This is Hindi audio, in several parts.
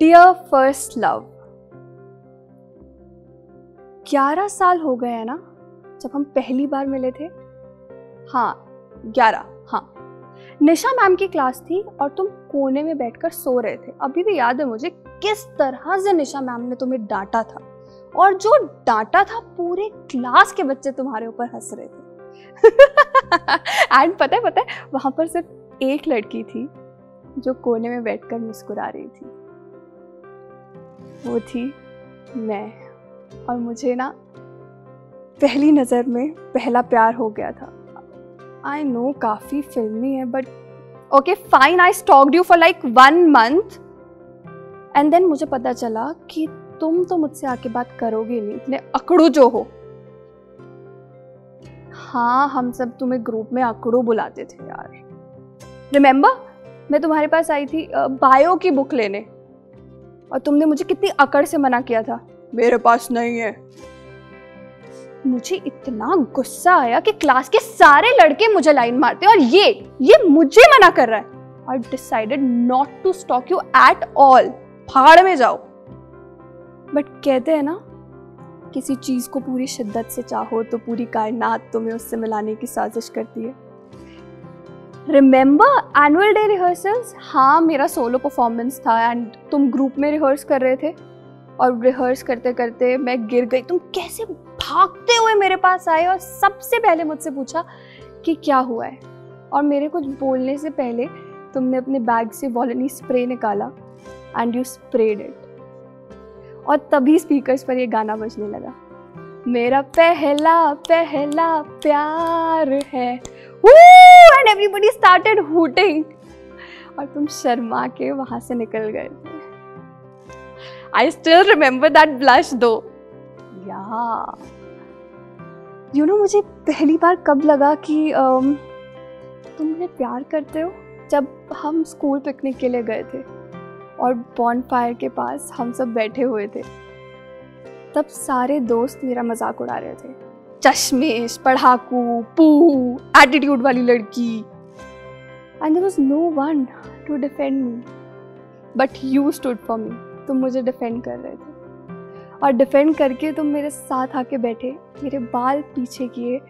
डियर फ़र्स्ट लव ग्यारह साल हो गए हैं ना, जब हम पहली बार मिले थे? हाँ ग्यारह हाँ। निशा मैम की क्लास थी और तुम कोने में बैठकर सो रहे थे। अभी भी याद है मुझे किस तरह से निशा मैम ने तुम्हें डांटा था। और जो डांटा था, पूरे क्लास के बच्चे तुम्हारे ऊपर हंस रहे थे। एंड पता है पता है, वहाँ पर सिर्फ़ एक लड़की थी जो कोने में बैठकर मुस्कुरा रही थी। वो थी मैं। और मुझे ना पहली नज़र में पहला प्यार हो गया था। आई नो काफ़ी फिल्मी है but okay fine I stalked you for like one month and then मुझे पता चला कि तुम तो मुझसे आके बात करोगे नहीं, इतने अकड़ू जो हो। हाँ हम सब तुम्हें ग्रुप में अकड़ू बुलाते थे यार। रिमेंबर मैं तुम्हारे पास आई थी बायो की बुक लेने। और तुमने मुझे कितनी अकड़ से मना किया था। मेरे पास नहीं है। मुझे इतना गुस्सा आया कि क्लास के सारे लड़के मुझे लाइन मारते और ये ये मुझे मना कर रहा है। I decided not to stalk you at all फाड़ में जाओ। बट कहते हैं ना किसी चीज़ को पूरी शिद्दत से चाहो तो पूरी कायनात तुम्हें उससे मिलाने की साजिश करती है। रिमेंबर एनुअल डे रिहर्सल्स हाँ मेरा सोलो परफॉर्मेंस था एंड तुम ग्रुप में रिहर्स कर रहे थे। और रिहर्स करते करते मैं गिर गई। तुम कैसे भागते हुए मेरे पास आए? और सबसे पहले मुझसे पूछा कि क्या हुआ है? और मेरे कुछ बोलने से पहले तुमने अपने बैग से वॉलनी स्प्रे निकाला एंड यू स्प्रेड इट और तभी स्पीकर्स पर ये गाना बजने लगा। मेरा पहला पहला प्यार है। एंड एवरीबडी स्टार्टेड हूटिंग और तुम शर्मा के वहाँ से निकल गए थे। I still remember that blush though या यू नो मुझे पहली बार कब लगा कि um, तुम मुझे प्यार करते हो? जब हम स्कूल पिकनिक के लिए गए थे और बॉन फायर के पास हम सब बैठे हुए थे। तब सारे दोस्त मेरा मज़ाक उड़ा रहे थे। चश्मेश पढ़ाकू पू एटीट्यूड वाली लड़की and there was no one to defend me but you stood for me तुम मुझे डिफेंड कर रहे थे। और डिफेंड करके तुम मेरे साथ आके बैठे, मेरे बाल पीछे किए।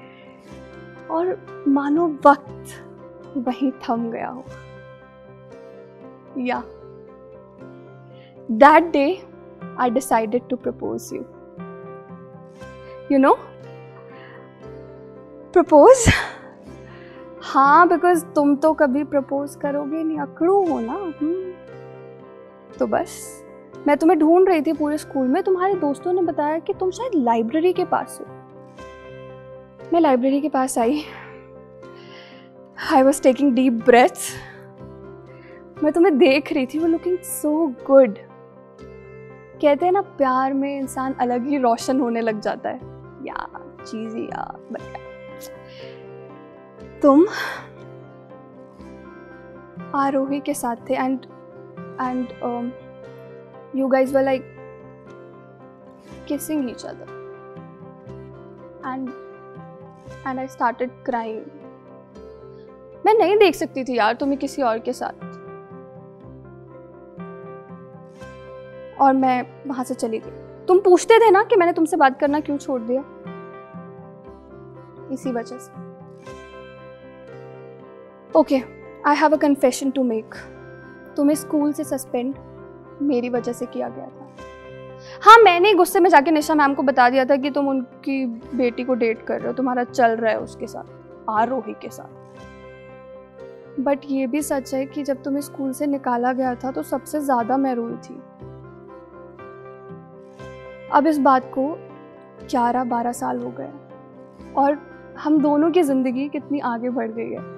और मानो वक्त वहीं थम गया हो। या that day I decided to propose you you know propose हाँ बिकॉज़ तुम तो कभी प्रपोज करोगे नहीं। अकड़ू हो ना? हम्म। तो बस, मैं तुम्हें ढूंढ रही थी पूरे स्कूल में। तुम्हारे दोस्तों ने बताया कि तुम शायद लाइब्रेरी के पास हो। मैं लाइब्रेरी के पास आई। I was taking deep breath मैं तुम्हें देख रही थी, वो लुकिंग सो गुड कहते हैं ना, प्यार में इंसान अलग ही रोशन होने लग जाता है। या चीज़ी या बढ़िया तुम आरोही के साथ थे and and you guys were like kissing each other. And and I started crying. मैं नहीं देख सकती थी यार तुम्हें किसी और के साथ। और मैं वहाँ से चली गई। तुम पूछते थे ना कि मैंने तुमसे बात करना क्यों छोड़ दिया? इसी वजह से। Okay I have a confession to make तुम्हें स्कूल से सस्पेंड मेरी वजह से किया गया था। हाँ मैंने गुस्से में जाके निशा मैम को बता दिया था कि तुम उनकी बेटी को डेट कर रहे हो, तुम्हारा चल रहा है उसके साथ, आरोही के साथ। बट ये भी सच है कि जब तुम्हें स्कूल से निकाला गया था तो सबसे ज़्यादा मैं रोई थी। अब इस बात को ग्यारह बारह साल हो गए, और हम दोनों की ज़िंदगी कितनी आगे बढ़ गई है।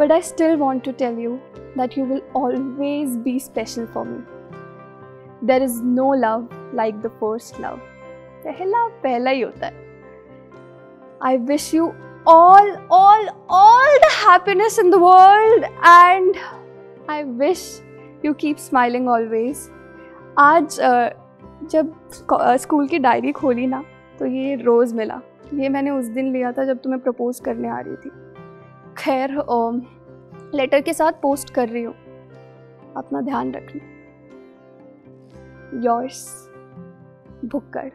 But I still want to tell you that you will always be special for me. There is no love like the first love. पहला पहला ही होता है I wish you all, all, all the happiness in the world and I wish you keep smiling always. आज जब स्कूल की डायरी खोली ना तो ये रोज़ मिला ये मैंने उस दिन लिया था जब तुम्हें प्रपोज करने आ रही थी खैर लेटर के साथ पोस्ट कर रही हूँ। अपना ध्यान रखना। योर्स भुक्कड़